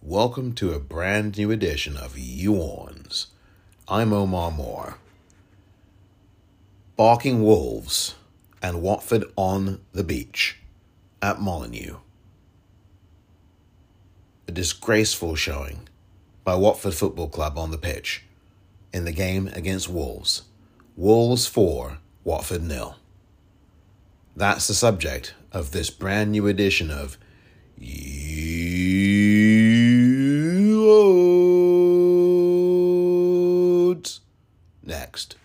Welcome to a brand new edition of You I'm Omar Moore. Barking Wolves and Watford on the beach at Molineux. A disgraceful showing by Watford Football Club on the pitch in the game against Wolves. Wolves 4, Watford nil. That's the subject of this brand new edition of You Next.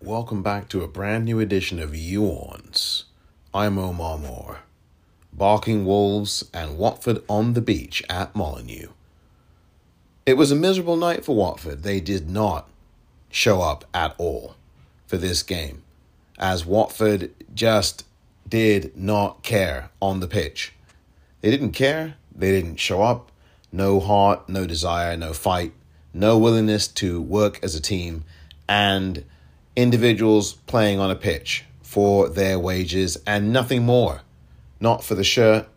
Welcome back to a brand new edition of You Orns. I'm Omar Moore. Barking Wolves and Watford on the beach at Molineux. It was a miserable night for Watford. They did not show up at all for this game, as Watford just did not care on the pitch. They didn't care, they didn't show up. No heart, no desire, no fight, no willingness to work as a team, and individuals playing on a pitch for their wages and nothing more. Not for the shirt,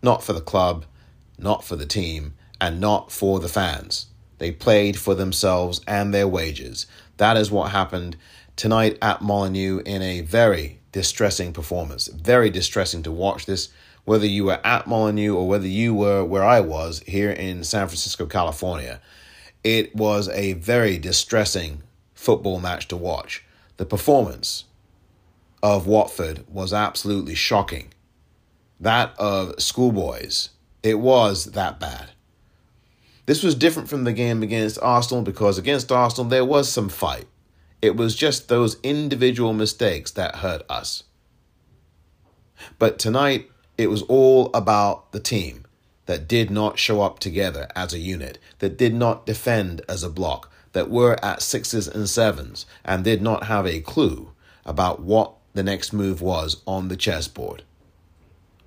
not for the club, not for the team, and not for the fans. They played for themselves and their wages. That is what happened tonight at Molineux in a very distressing performance. Very distressing to watch this, whether you were at Molineux or whether you were where I was here in San Francisco, California. It was a very distressing football match to watch. The performance of Watford was absolutely shocking. That of schoolboys, it was that bad. This was different from the game against Arsenal because against Arsenal there was some fight. It was just those individual mistakes that hurt us. But tonight, it was all about the team that did not show up together as a unit, that did not defend as a block, that were at sixes and sevens, and did not have a clue about what the next move was on the chessboard.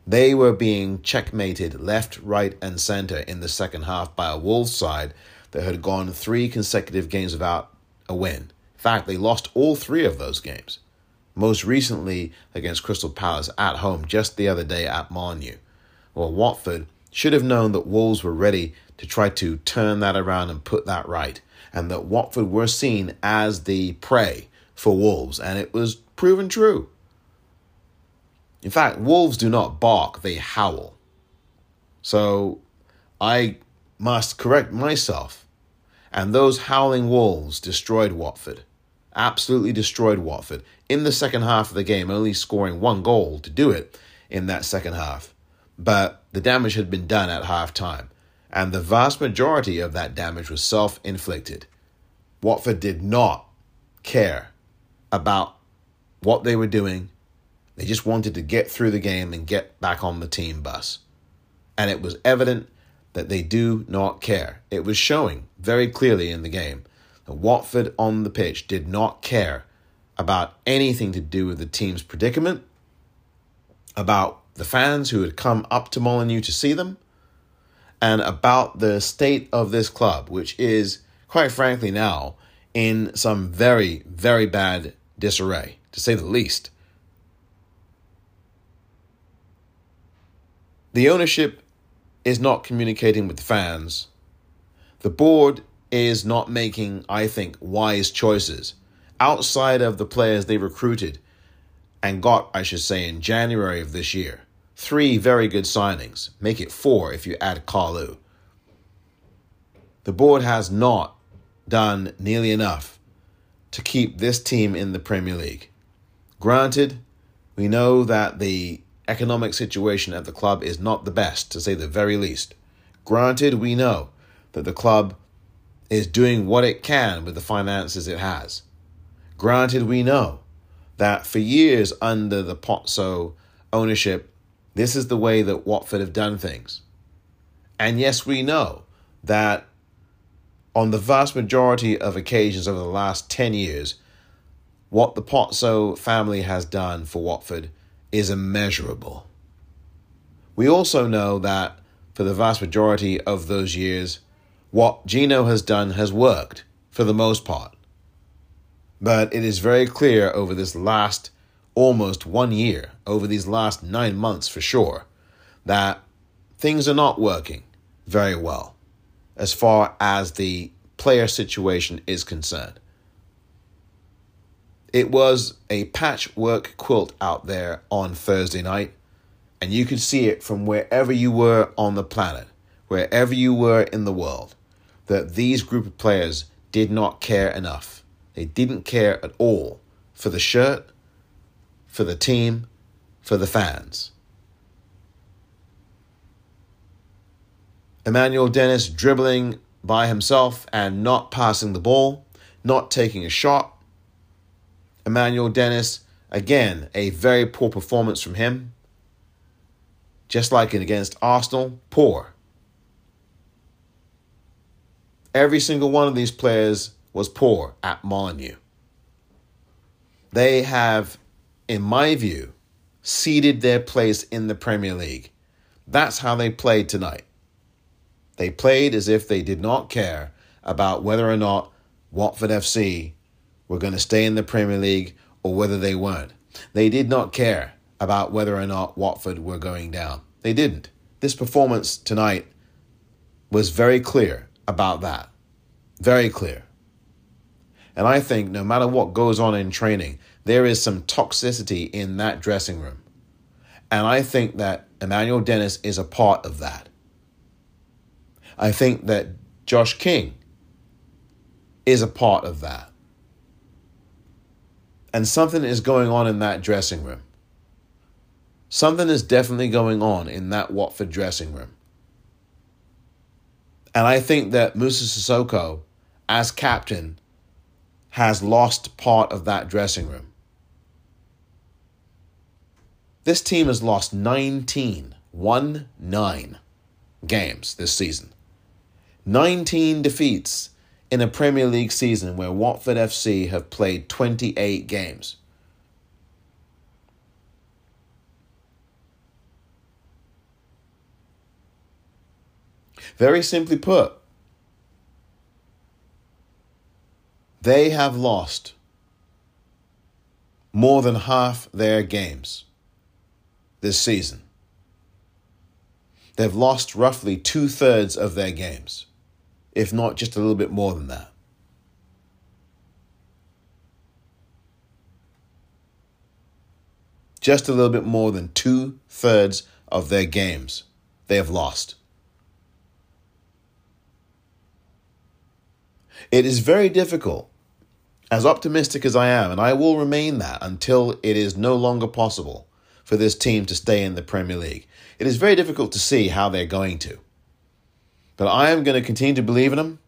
They were being checkmated left, right, and center in the second half by a Wolves side that had gone three consecutive games without a win. In fact, they lost all three of those games. Most recently against Crystal Palace at home just the other day at Molineux. Well, Watford should have known that Wolves were ready to try to turn that around and put that right, and that Watford were seen as the prey for Wolves, and it was proven true. In fact, wolves do not bark, they howl. So I must correct myself. And those howling wolves destroyed Watford. Absolutely destroyed Watford in the second half of the game, only scoring one goal to do it in that second half. But the damage had been done at half time, and the vast majority of that damage was self inflicted. Watford did not care about what they were doing they just wanted to get through the game and get back on the team bus. And it was evident that they do not care. It was showing very clearly in the game that Watford on the pitch did not care about anything to do with the team's predicament, about the fans who had come up to Molineux to see them, and about the state of this club, which is, quite frankly, now in some very, very bad disarray, to say the least. The ownership is not communicating with fans. The board is not making, I think, wise choices outside of the players they recruited and got, I should say, in January of this year. Three very good signings. Make it four if you add Kalu. The board has not done nearly enough to keep this team in the Premier League. Granted, we know that the economic situation at the club is not the best, to say the very least. Granted, we know that the club is doing what it can with the finances it has. Granted, we know that for years under the Pozzo ownership, this is the way that Watford have done things. And yes, we know that on the vast majority of occasions over the last 10 years, what the Pozzo family has done for Watford is immeasurable. We also know that for the vast majority of those years, what Gino has done has worked for the most part. But it is very clear over this last almost one year, over these last nine months for sure, that things are not working very well as far as the player situation is concerned. It was a patchwork quilt out there on Thursday night, and you could see it from wherever you were on the planet, wherever you were in the world, that these group of players did not care enough. They didn't care at all for the shirt, for the team, for the fans. Emmanuel Dennis dribbling by himself and not passing the ball, not taking a shot. Emmanuel Dennis, again, a very poor performance from him. Just like it against Arsenal, poor. Every single one of these players was poor at Molineux. They have, in my view, ceded their place in the Premier League. That's how they played tonight. They played as if they did not care about whether or not Watford FC were going to stay in the Premier League or whether they weren't. They did not care about whether or not Watford were going down. They didn't. This performance tonight was very clear about that. Very clear. And I think no matter what goes on in training, there is some toxicity in that dressing room. And I think that Emmanuel Dennis is a part of that. I think that Josh King is a part of that. And something is going on in that dressing room. Something is definitely going on in that Watford dressing room. And I think that Moussa Sissoko, as captain, has lost part of that dressing room. This team has lost 19, 1 9 games this season. 19 defeats in a Premier League season where Watford FC have played 28 games. Very simply put, they have lost more than half their games this season. They've lost roughly two thirds of their games if not just a little bit more than that. Just a little bit more than two thirds of their games they have lost. It is very difficult, as optimistic as I am, and I will remain that until it is no longer possible for this team to stay in the Premier League. It is very difficult to see how they're going to. But I am going to continue to believe in them.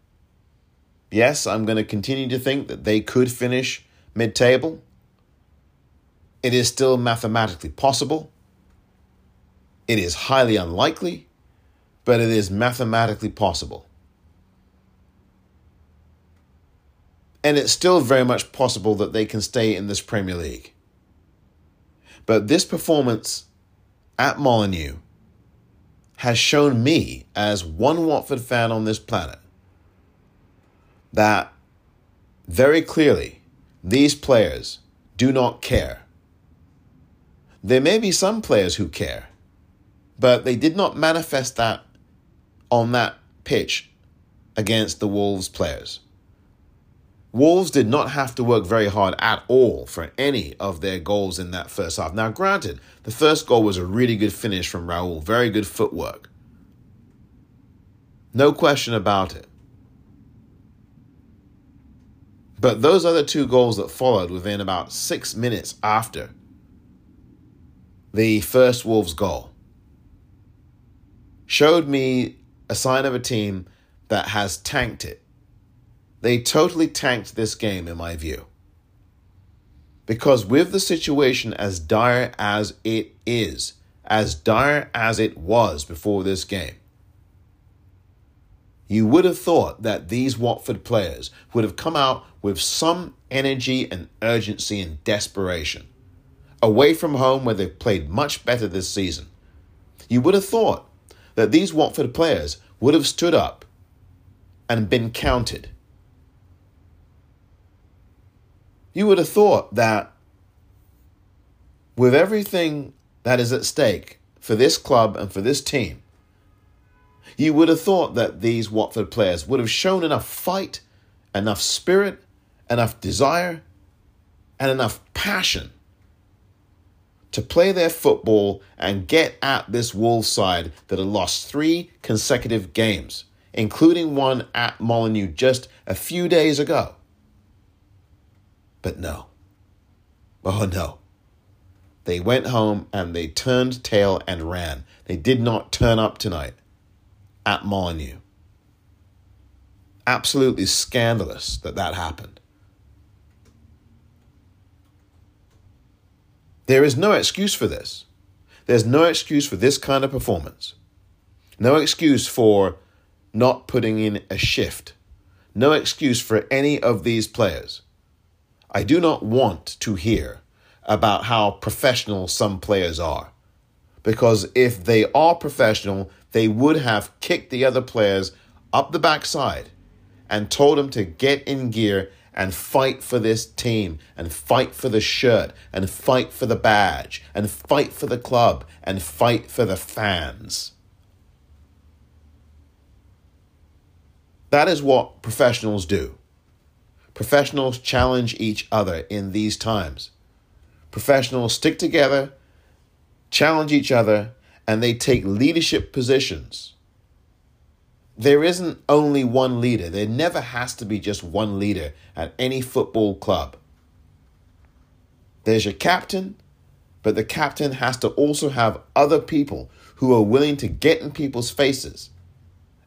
Yes, I'm going to continue to think that they could finish mid table. It is still mathematically possible. It is highly unlikely, but it is mathematically possible. And it's still very much possible that they can stay in this Premier League. But this performance at Molineux has shown me, as one Watford fan on this planet, that very clearly these players do not care. There may be some players who care, but they did not manifest that on that pitch against the Wolves players. Wolves did not have to work very hard at all for any of their goals in that first half. Now, granted, the first goal was a really good finish from Raul, very good footwork. No question about it. But those other two goals that followed within about six minutes after the first Wolves goal showed me a sign of a team that has tanked it they totally tanked this game, in my view. Because with the situation as dire as it is, as dire as it was before this game, you would have thought that these Watford players would have come out with some energy and urgency and desperation. Away from home, where they've played much better this season, You would have thought that these Watford players would have stood up and been counted. You would have thought that with everything that is at stake for this club and for this team, you would have thought that these Watford players would have shown enough fight, enough spirit, enough desire, and enough passion to play their football and get at this Wolves side that had lost three consecutive games, including one at Molineux just a few days ago. But no. Oh no. They went home and they turned tail and ran. They did not turn up tonight at Molineux. Absolutely scandalous that that happened. There is no excuse for this. There's no excuse for this kind of performance. No excuse for not putting in a shift. No excuse for any of these players. I do not want to hear about how professional some players are. Because if they are professional, they would have kicked the other players up the backside and told them to get in gear and fight for this team and fight for the shirt and fight for the badge and fight for the club and fight for the fans. That is what professionals do. Professionals challenge each other in these times. Professionals stick together, challenge each other, and they take leadership positions there isn't only one leader. There never has to be just one leader at any football club. There's your captain, but the captain has to also have other people who are willing to get in people's faces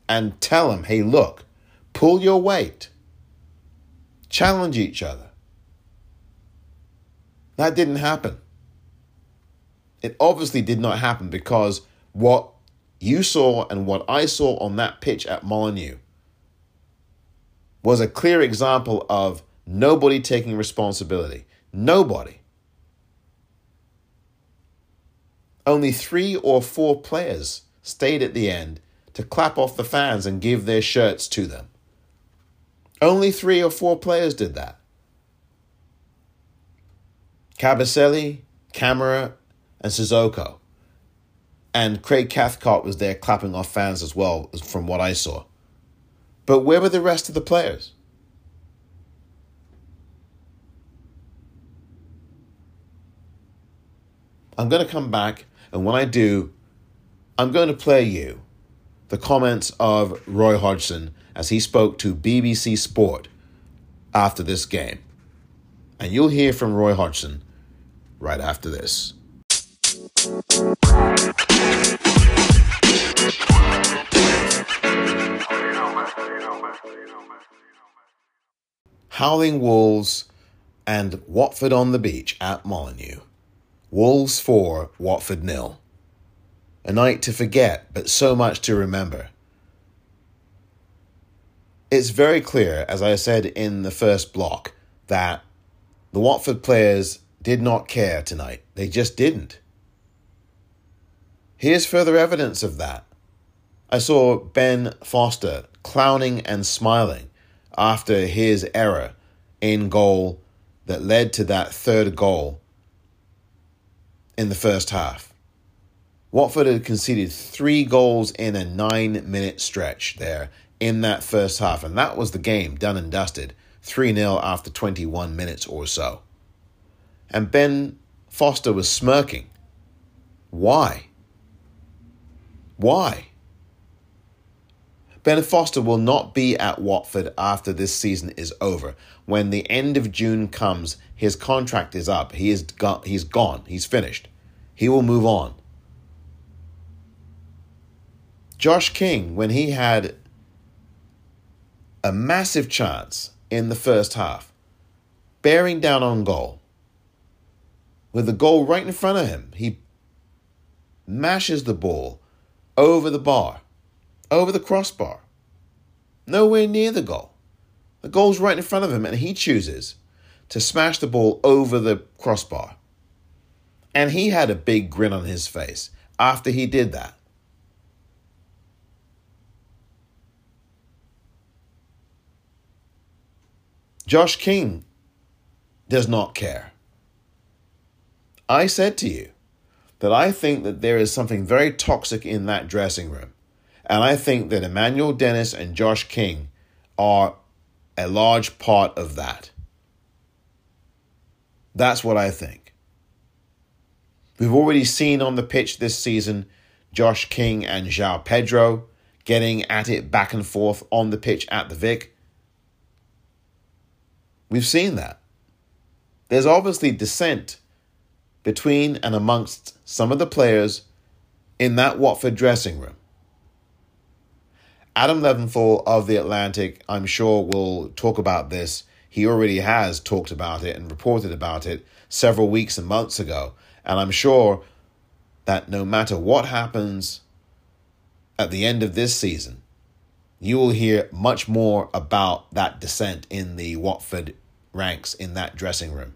and tell them, hey, look, pull your weight, challenge each other. That didn't happen. It obviously did not happen because what you saw and what I saw on that pitch at Molineux was a clear example of nobody taking responsibility. Nobody. Only three or four players stayed at the end to clap off the fans and give their shirts to them. Only three or four players did that. Kabasele, Kamara, and Sissoko. And Craig Cathcart was there clapping off fans as well, from what I saw. But where were the rest of the players? I'm going to come back, and when I do, I'm going to play you the comments of Roy Hodgson as he spoke to BBC Sport after this game. And you'll hear from Roy Hodgson right after this. Howling Wolves and Watford on the beach at Molineux. Wolves 4, Watford nil. A night to forget, but so much to remember. It's very clear, as I said in the first block, that the Watford players did not care tonight. They just didn't. Here's further evidence of that. I saw Ben Foster clowning and smiling after his error in goal that led to that third goal in the first half. Watford had conceded three goals in a nine minute stretch there in that first half, and that was the game done and dusted 3 0 after 21 minutes or so. And Ben Foster was smirking. Why? Why? Ben Foster will not be at Watford after this season is over. When the end of June comes, his contract is up. He is go- he's gone. He's finished. He will move on. Josh King, when he had a massive chance in the first half, bearing down on goal, with the goal right in front of him, he mashes the ball over the bar over the crossbar. Nowhere near the goal. The goal's right in front of him, and he chooses to smash the ball over the crossbar. And he had a big grin on his face after he did that. Josh King does not care. I said to you that I think that there is something very toxic in that dressing room. And I think that Emmanuel Dennis and Josh King are a large part of that. That's what I think. We've already seen on the pitch this season Josh King and João Pedro getting at it back and forth on the pitch at the Vic. We've seen that. There's obviously dissent between and amongst some of the players in that Watford dressing room. Adam Leventhal of The Athletic, I'm sure, will talk about this. He already has talked about it and reported about it several weeks and months ago. And I'm sure that no matter what happens at the end of this season, you will hear much more about that dissent in the Watford ranks in that dressing room.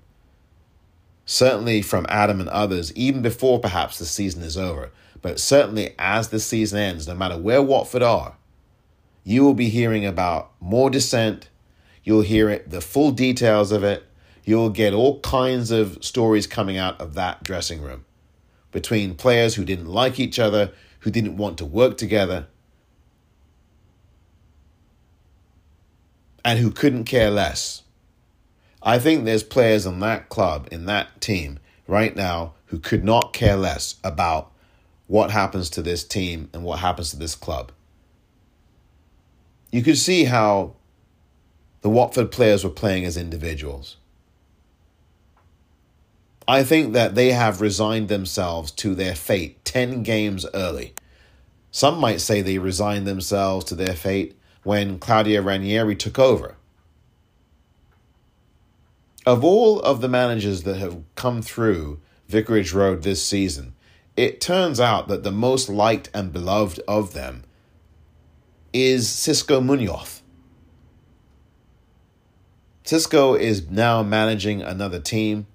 Certainly from Adam and others, even before perhaps the season is over, but certainly as the season ends, no matter where Watford are, you will be hearing about more dissent. You'll hear it, the full details of it. You'll get all kinds of stories coming out of that dressing room between players who didn't like each other, who didn't want to work together, and who couldn't care less. I think there's players in that club, in that team right now, who could not care less about what happens to this team and what happens to this club you could see how the Watford players were playing as individuals. I think that they have resigned themselves to their fate 10 games early. Some might say they resigned themselves to their fate when Claudio Ranieri took over. Of all of the managers that have come through Vicarage Road this season, it turns out that the most liked and beloved of them is Xisco Munoz. Xisco is now managing another team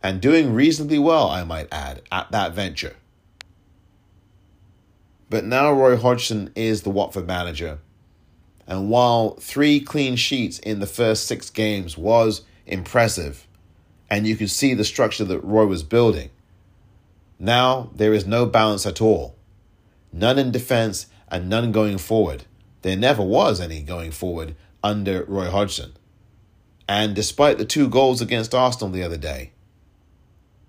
and doing reasonably well, I might add, at that venture. But now Roy Hodgson is the Watford manager. And while three clean sheets in the first six games was impressive, and you could see the structure that Roy was building, now there is no balance at all. None in defense and none going forward. There never was any going forward under Roy Hodgson. And despite the two goals against Arsenal the other day,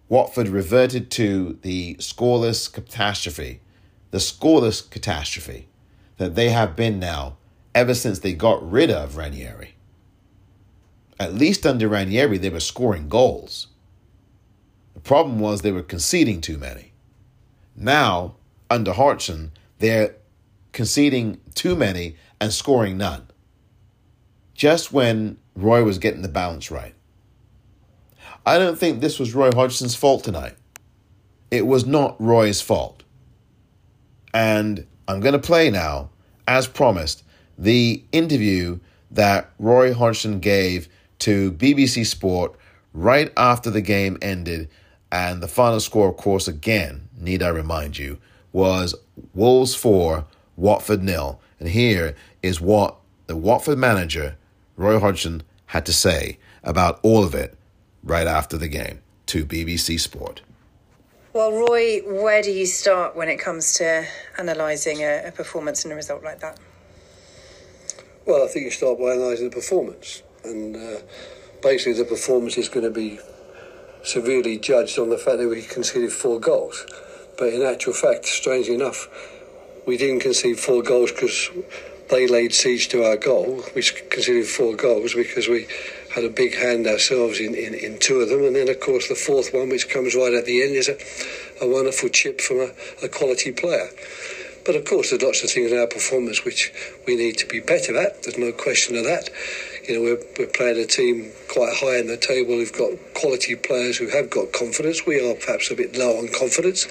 Watford reverted to the scoreless catastrophe, the scoreless catastrophe that they have been now ever since they got rid of Ranieri. At least under Ranieri, they were scoring goals. The problem was they were conceding too many. Now, under Hodgson, they're conceding too many and scoring none. Just when Roy was getting the balance right. I don't think this was Roy Hodgson's fault tonight. It was not Roy's fault. And I'm going to play now, as promised, the interview that Roy Hodgson gave to BBC Sport right after the game ended. And the final score, of course, again, need I remind you, was Wolves 4, Watford nil. And here is what the Watford manager, Roy Hodgson, had to say about all of it right after the game to BBC Sport. Well, Roy, where do you start when it comes to analysing a, a performance and a result like that? Well, I think you start by analysing the performance. And uh, basically, the performance is going to be severely judged on the fact that we conceded four goals. But in actual fact, strangely enough, we didn't concede four goals because they laid siege to our goal. We conceded four goals because we had a big hand ourselves in, in, in two of them. And then, of course, the fourth one, which comes right at the end, is a, a wonderful chip from a, a quality player. But of course, there's lots of things in our performance which we need to be better at. There's no question of that. You know, we're, we're playing a team quite high in the table who've got quality players who have got confidence. We are perhaps a bit low on confidence.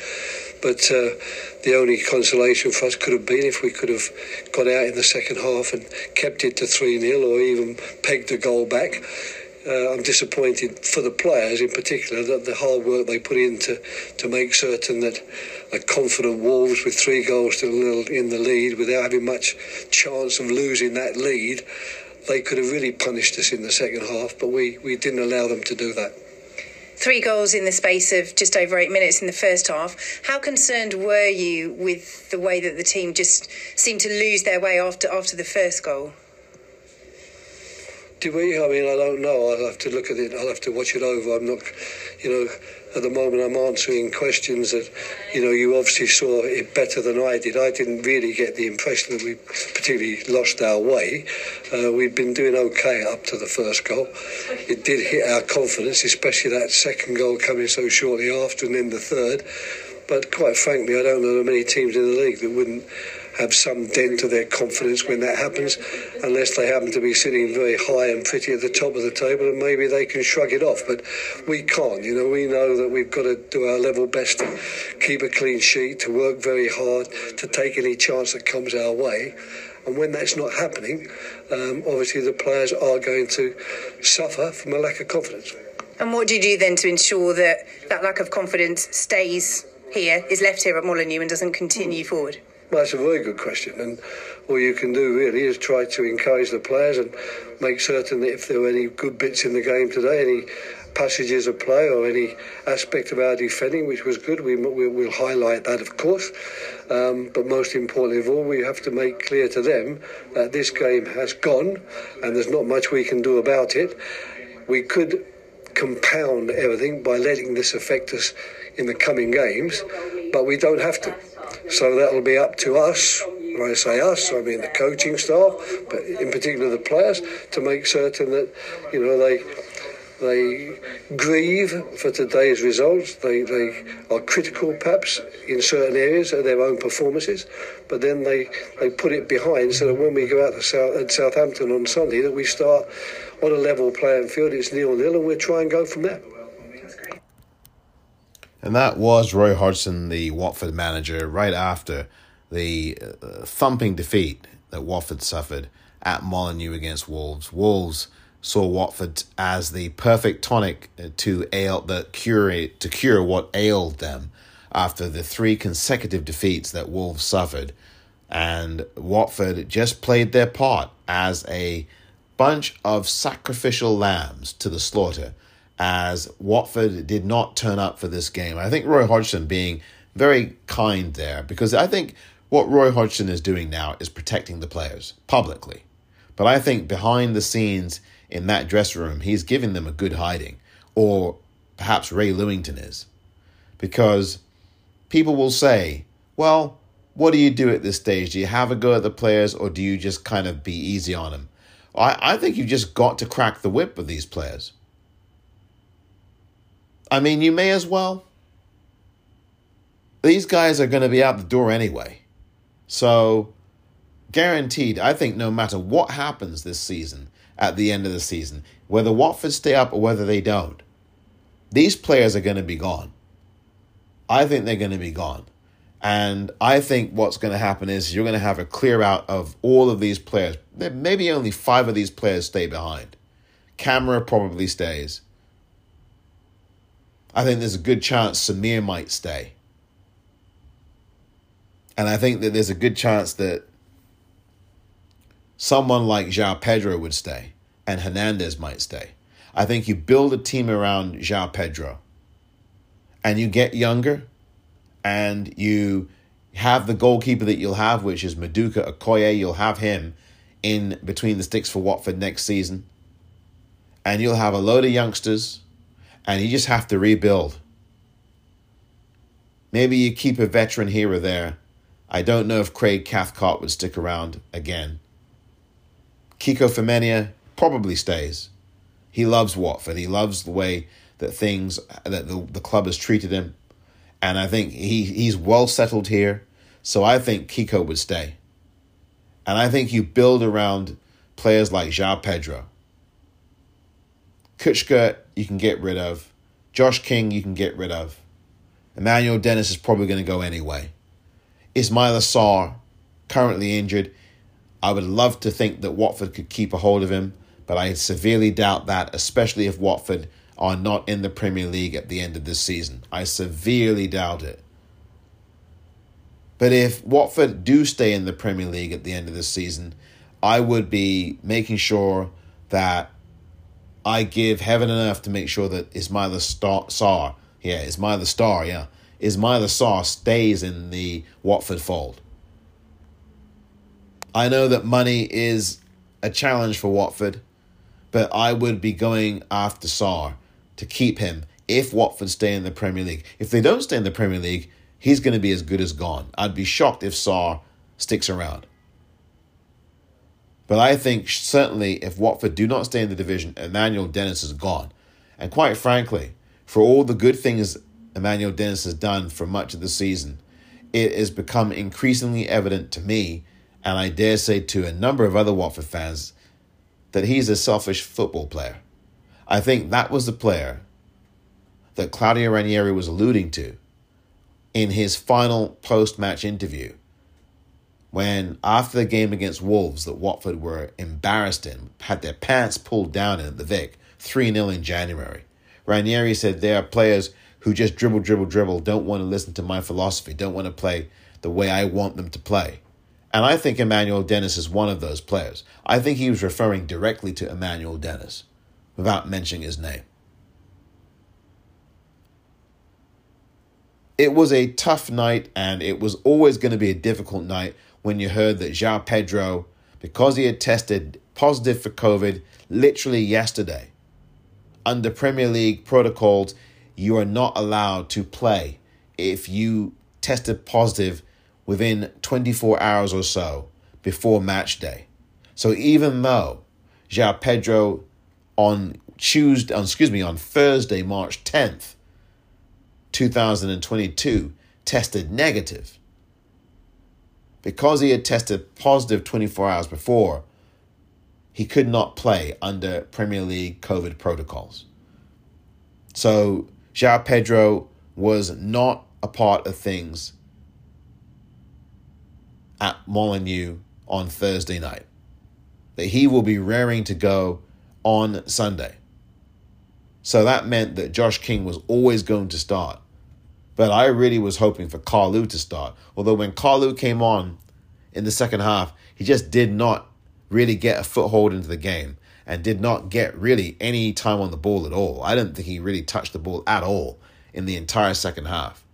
But uh, the only consolation for us could have been if we could have got out in the second half and kept it to 3 0 or even pegged the goal back. Uh, I'm disappointed for the players in particular that the hard work they put in to, to make certain that a confident Wolves with three goals to in the lead without having much chance of losing that lead, they could have really punished us in the second half, but we, we didn't allow them to do that. Three goals in the space of just over eight minutes in the first half. How concerned were you with the way that the team just seemed to lose their way after after the first goal? Do we? I mean, I don't know. I'll have to look at it. I'll have to watch it over. I'm not, you know, at the moment I'm answering questions that, you know, you obviously saw it better than I did. I didn't really get the impression that we particularly lost our way. Uh, we'd been doing okay up to the first goal. It did hit our confidence, especially that second goal coming so shortly after, and then the third. But quite frankly, I don't know many teams in the league that wouldn't have some dent to their confidence when that happens, unless they happen to be sitting very high and pretty at the top of the table, and maybe they can shrug it off. But we can't. You know, we know that we've got to do our level best to keep a clean sheet, to work very hard, to take any chance that comes our way. And when that's not happening, um, obviously the players are going to suffer from a lack of confidence. And what do you do then to ensure that that lack of confidence stays here, is left here at Molineux, and doesn't continue forward? That's a very good question, and all you can do really is try to encourage the players and make certain that if there are any good bits in the game today, any passages of play or any aspect of our defending which was good, we, we, will highlight that, of course. Um, but most importantly of all, we have to make clear to them that this game has gone and there's not much we can do about it. We could compound everything by letting this affect us in the coming games, but we don't have to. So that'll be up to us. When I say us, I mean the coaching staff, but in particular the players, to make certain that you know they they grieve for today's results. They, they are critical, perhaps, in certain areas of their own performances, but then they, they put it behind so that when we go out to South, at Southampton on Sunday, that we start on a level playing field. It's nil nil, and we'll try and go from there. And that was Roy Hodgson, the Watford manager, right after the uh, thumping defeat that Watford suffered at Molineux against Wolves. Wolves saw Watford as the perfect tonic to ail the cure to cure what ailed them after the three consecutive defeats that Wolves suffered. And Watford just played their part as a bunch of sacrificial lambs to the slaughter as Watford did not turn up for this game. I think Roy Hodgson being very kind there because I think what Roy Hodgson is doing now is protecting the players publicly. But I think behind the scenes in that dressing room, he's giving them a good hiding, or perhaps Ray Lewington is. Because people will say, well, what do you do at this stage? Do you have a go at the players or do you just kind of be easy on them? I, I think you've just got to crack the whip with these players. I mean, you may as well. These guys are going to be out the door anyway. So, guaranteed, I think no matter what happens this season, at the end of the season, whether Watford stay up or whether they don't, these players are going to be gone. I think they're going to be gone. And I think what's going to happen is you're going to have a clear out of all of these players. Maybe only five of these players stay behind. Kamara probably stays. I think there's a good chance Samir might stay. And I think that there's a good chance that someone like João Pedro would stay and Hernandez might stay. I think you build a team around João Pedro and you get younger and you have the goalkeeper that you'll have, which is Maduka Okoye. You'll have him in between the sticks for Watford next season. And you'll have a load of youngsters and you just have to rebuild. Maybe you keep a veteran here or there. I don't know if Craig Cathcart would stick around again. Kiko Femenia probably stays. He loves Watford. He loves the way that things that the, the club has treated him. And I think he, he's well settled here. So I think Kiko would stay. And I think you build around players like João Pedro. Kucka, you can get rid of. Josh King, you can get rid of. Emmanuel Dennis is probably going to go anyway. Ismaila Sarr, currently injured. I would love to think that Watford could keep a hold of him, but I severely doubt that, especially if Watford are not in the Premier League at the end of this season. I severely doubt it. But if Watford do stay in the Premier League at the end of this season, I would be making sure that I give heaven and earth to make sure that Ismaila Star, Sarr, yeah, Ismaila Star, yeah, Ismaila Sarr stays in the Watford fold. I know that money is a challenge for Watford, but I would be going after Sarr to keep him if Watford stay in the Premier League. If they don't stay in the Premier League, he's going to be as good as gone. I'd be shocked if Sarr sticks around. But I think certainly if Watford do not stay in the division, Emmanuel Dennis is gone. And quite frankly, for all the good things Emmanuel Dennis has done for much of the season, it has become increasingly evident to me, and I dare say to a number of other Watford fans, that he's a selfish football player. I think that was the player that Claudio Ranieri was alluding to in his final post match interview when, after the game against Wolves that Watford were embarrassed in, had their pants pulled down in at the Vic, 3 0 in January. Ranieri said there are players who just dribble, dribble, dribble, don't want to listen to my philosophy, don't want to play the way I want them to play. And I think Emmanuel Dennis is one of those players. I think he was referring directly to Emmanuel Dennis without mentioning his name. It was a tough night, and it was always going to be a difficult night when you heard that João Pedro, because he had tested positive for COVID literally yesterday, under Premier League protocols, you are not allowed to play if you tested positive within 24 hours or so before match day. So even though João Pedro on Tuesday, excuse me, on Thursday, March 10th, 2022, tested negative. Because he had tested positive 24 hours before, he could not play under Premier League COVID protocols. So, João Pedro was not a part of things at Molineux on Thursday night. That he will be raring to go on Sunday. So that meant that Josh King was always going to start. But I really was hoping for Kalu to start. Although when Kalu came on in the second half, he just did not really get a foothold into the game and did not get really any time on the ball at all. I didn't think he really touched the ball at all in the entire second half.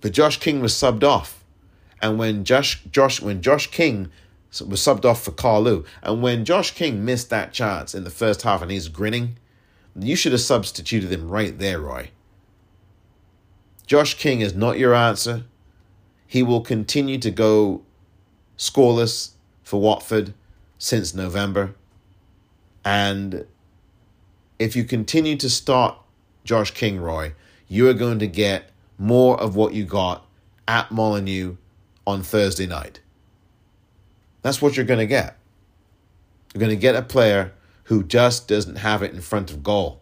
But Josh King was subbed off. And when Josh Josh when Josh King was subbed off for Kalu. And when Josh King missed that chance in the first half and he's grinning, you should have substituted him right there, Roy. Josh King is not your answer. He will continue to go scoreless for Watford since November. And if you continue to start Josh King, Roy, you are going to get more of what you got at Molineux on Thursday night. That's what you're going to get. You're going to get a player who just doesn't have it in front of goal.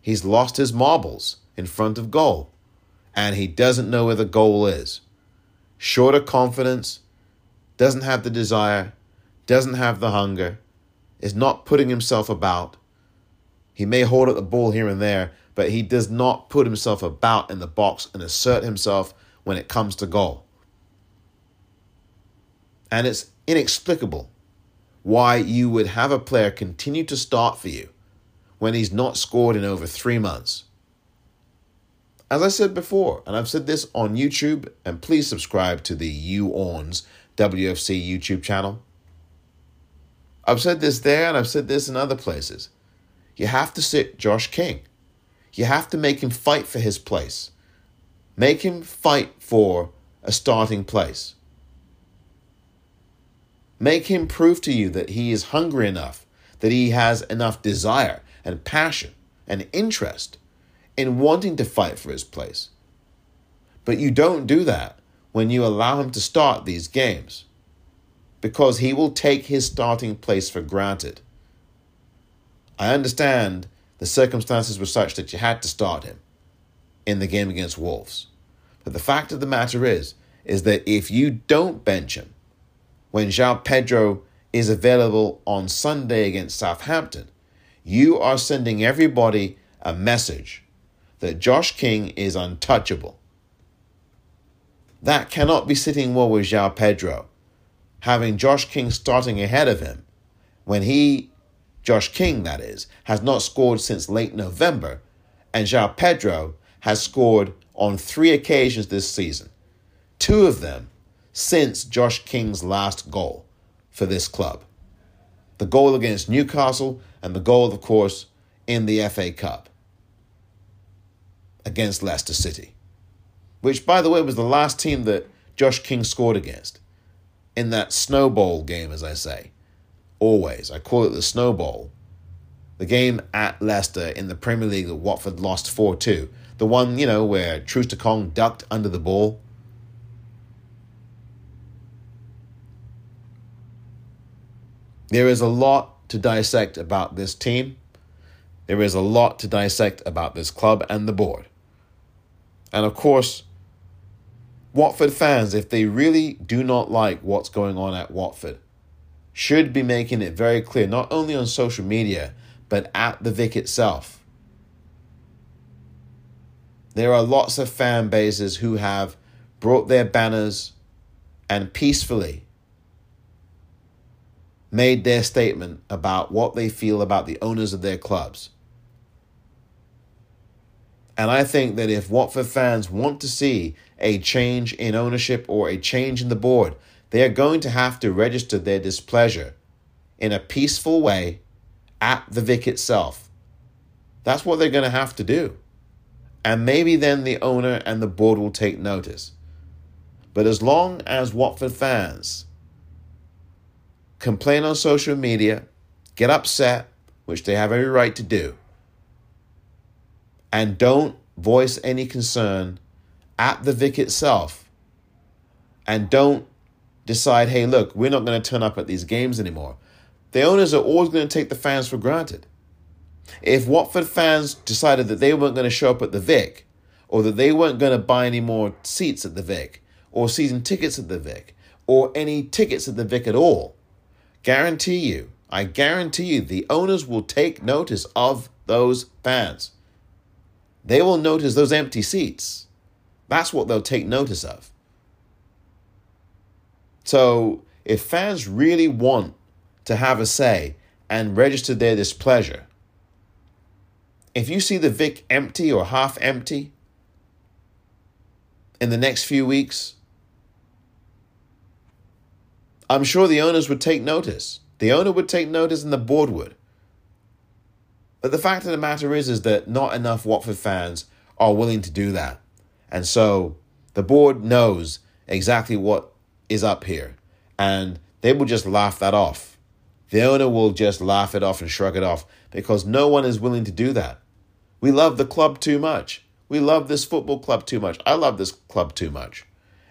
He's lost his marbles in front of goal, and he doesn't know where the goal is. Short of confidence, doesn't have the desire, doesn't have the hunger, is not putting himself about. He may hold up the ball here and there, but he does not put himself about in the box and assert himself when it comes to goal. And it's inexplicable why you would have a player continue to start for you when he's not scored in over three months. As I said before, and I've said this on YouTube, and please subscribe to the You Orns WFC YouTube channel. I've said this there and I've said this in other places. You have to sit Josh King. You have to make him fight for his place. Make him fight for a starting place. Make him prove to you that he is hungry enough, that he has enough desire and passion and interest in wanting to fight for his place. But you don't do that when you allow him to start these games because he will take his starting place for granted. I understand the circumstances were such that you had to start him in the game against Wolves. But the fact of the matter is, is that if you don't bench him, when João Pedro is available on Sunday against Southampton, you are sending everybody a message that Josh King is untouchable. That cannot be sitting well with João Pedro, having Josh King starting ahead of him when he, Josh King that is, has not scored since late November, and João Pedro has scored on three occasions this season, two of them since Josh King's last goal for this club. The goal against Newcastle and the goal, of course, in the FA Cup against Leicester City, which, by the way, was the last team that Josh King scored against in that snowball game, as I say. Always. I call it the snowball. The game at Leicester in the Premier League that Watford lost 4 2. The one, you know, where Troost-Ekong ducked under the ball. There is a lot to dissect about this team. There is a lot to dissect about this club and the board. And of course, Watford fans, if they really do not like what's going on at Watford, should be making it very clear, not only on social media, but at the Vic itself. There are lots of fan bases who have brought their banners and peacefully made their statement about what they feel about the owners of their clubs. And I think that if Watford fans want to see a change in ownership or a change in the board, they are going to have to register their displeasure in a peaceful way at the Vic itself. That's what they're going to have to do. And maybe then the owner and the board will take notice. But as long as Watford fans complain on social media, get upset, which they have every right to do, and don't voice any concern at the Vic itself and don't decide, hey, look, we're not going to turn up at these games anymore. The owners are always going to take the fans for granted. If Watford fans decided that they weren't going to show up at the Vic, or that they weren't going to buy any more seats at the Vic, or season tickets at the Vic, or any tickets at the Vic at all, guarantee you, I guarantee you, the owners will take notice of those fans they will notice those empty seats. That's what they'll take notice of. So, if fans really want to have a say and register their displeasure, if you see the Vic empty or half empty in the next few weeks, I'm sure the owners would take notice. The owner would take notice and the board would. But the fact of the matter is, is that not enough Watford fans are willing to do that. And so the board knows exactly what is up here. And they will just laugh that off. The owner will just laugh it off and shrug it off because no one is willing to do that. We love the club too much. We love this football club too much. I love this club too much.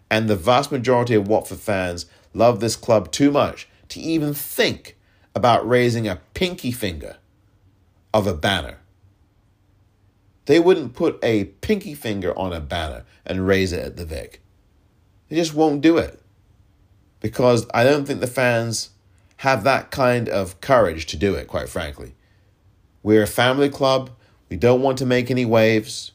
And the vast majority of Watford fans love this club too much to even think about raising a pinky finger of a banner. They wouldn't put a pinky finger on a banner and raise it at the Vic. They just won't do it. Because I don't think the fans have that kind of courage to do it, quite frankly. We're a family club. We don't want to make any waves.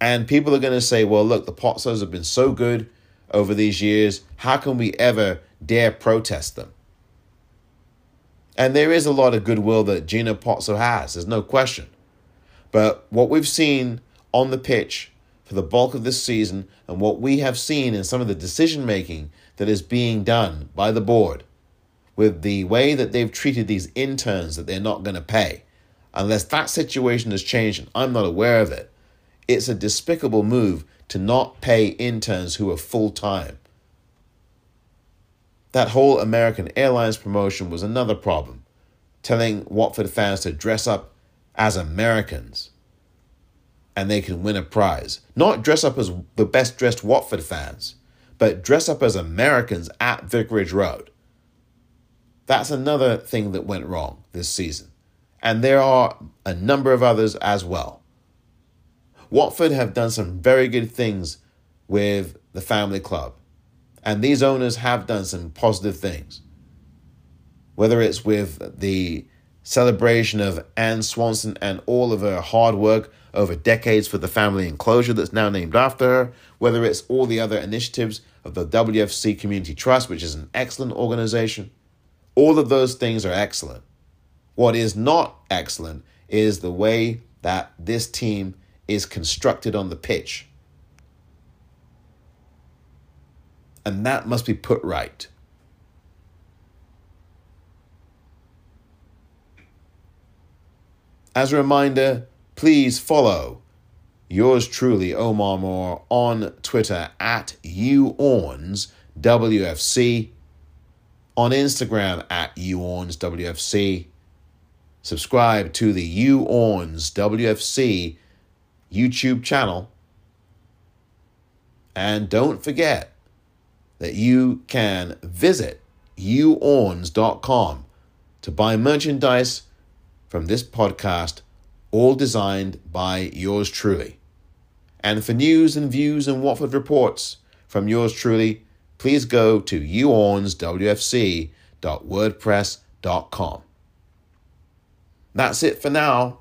And people are going to say, well, look, the Pozzos have been so good over these years. How can we ever dare protest them? And there is a lot of goodwill that Gina Pozzo has, there's no question. But what we've seen on the pitch for the bulk of this season and what we have seen in some of the decision making that is being done by the board with the way that they've treated these interns that they're not going to pay, unless that situation has changed and I'm not aware of it, it's a despicable move to not pay interns who are full time. That whole American Airlines promotion was another problem, telling Watford fans to dress up as Americans and they can win a prize. Not dress up as the best dressed Watford fans, but dress up as Americans at Vicarage Road. That's another thing that went wrong this season. And there are a number of others as well. Watford have done some very good things with the family club And these owners have done some positive things. Whether it's with the celebration of Anne Swanson and all of her hard work over decades for the family enclosure that's now named after her, whether it's all the other initiatives of the WFC Community Trust, which is an excellent organization. All of those things are excellent. What is not excellent is the way that this team is constructed on the pitch. And that must be put right. As a reminder, please follow yours truly, Omar Moore, on Twitter at YouOrns WFC, on Instagram at YouOrns WFC. Subscribe to the You Orns WFC YouTube channel. And don't forget that you can visit youorns.com to buy merchandise from this podcast, all designed by yours truly. And for news and views and Watford reports from yours truly, please go to youornswfc.wordpress.com. That's it for now.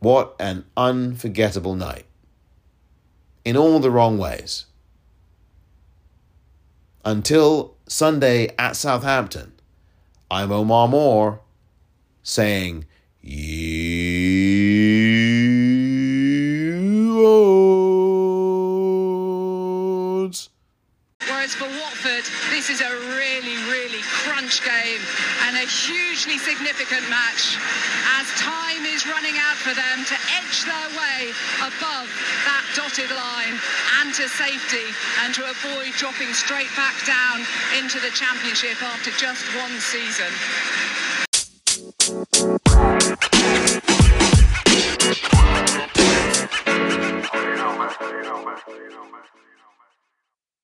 What an unforgettable night. In all the wrong ways. Until Sunday at Southampton, I'm Omar Moore saying, Yours. Whereas for Watford, this is a really, really crunch game hugely significant match as time is running out for them to edge their way above that dotted line and to safety and to avoid dropping straight back down into the championship after just one season.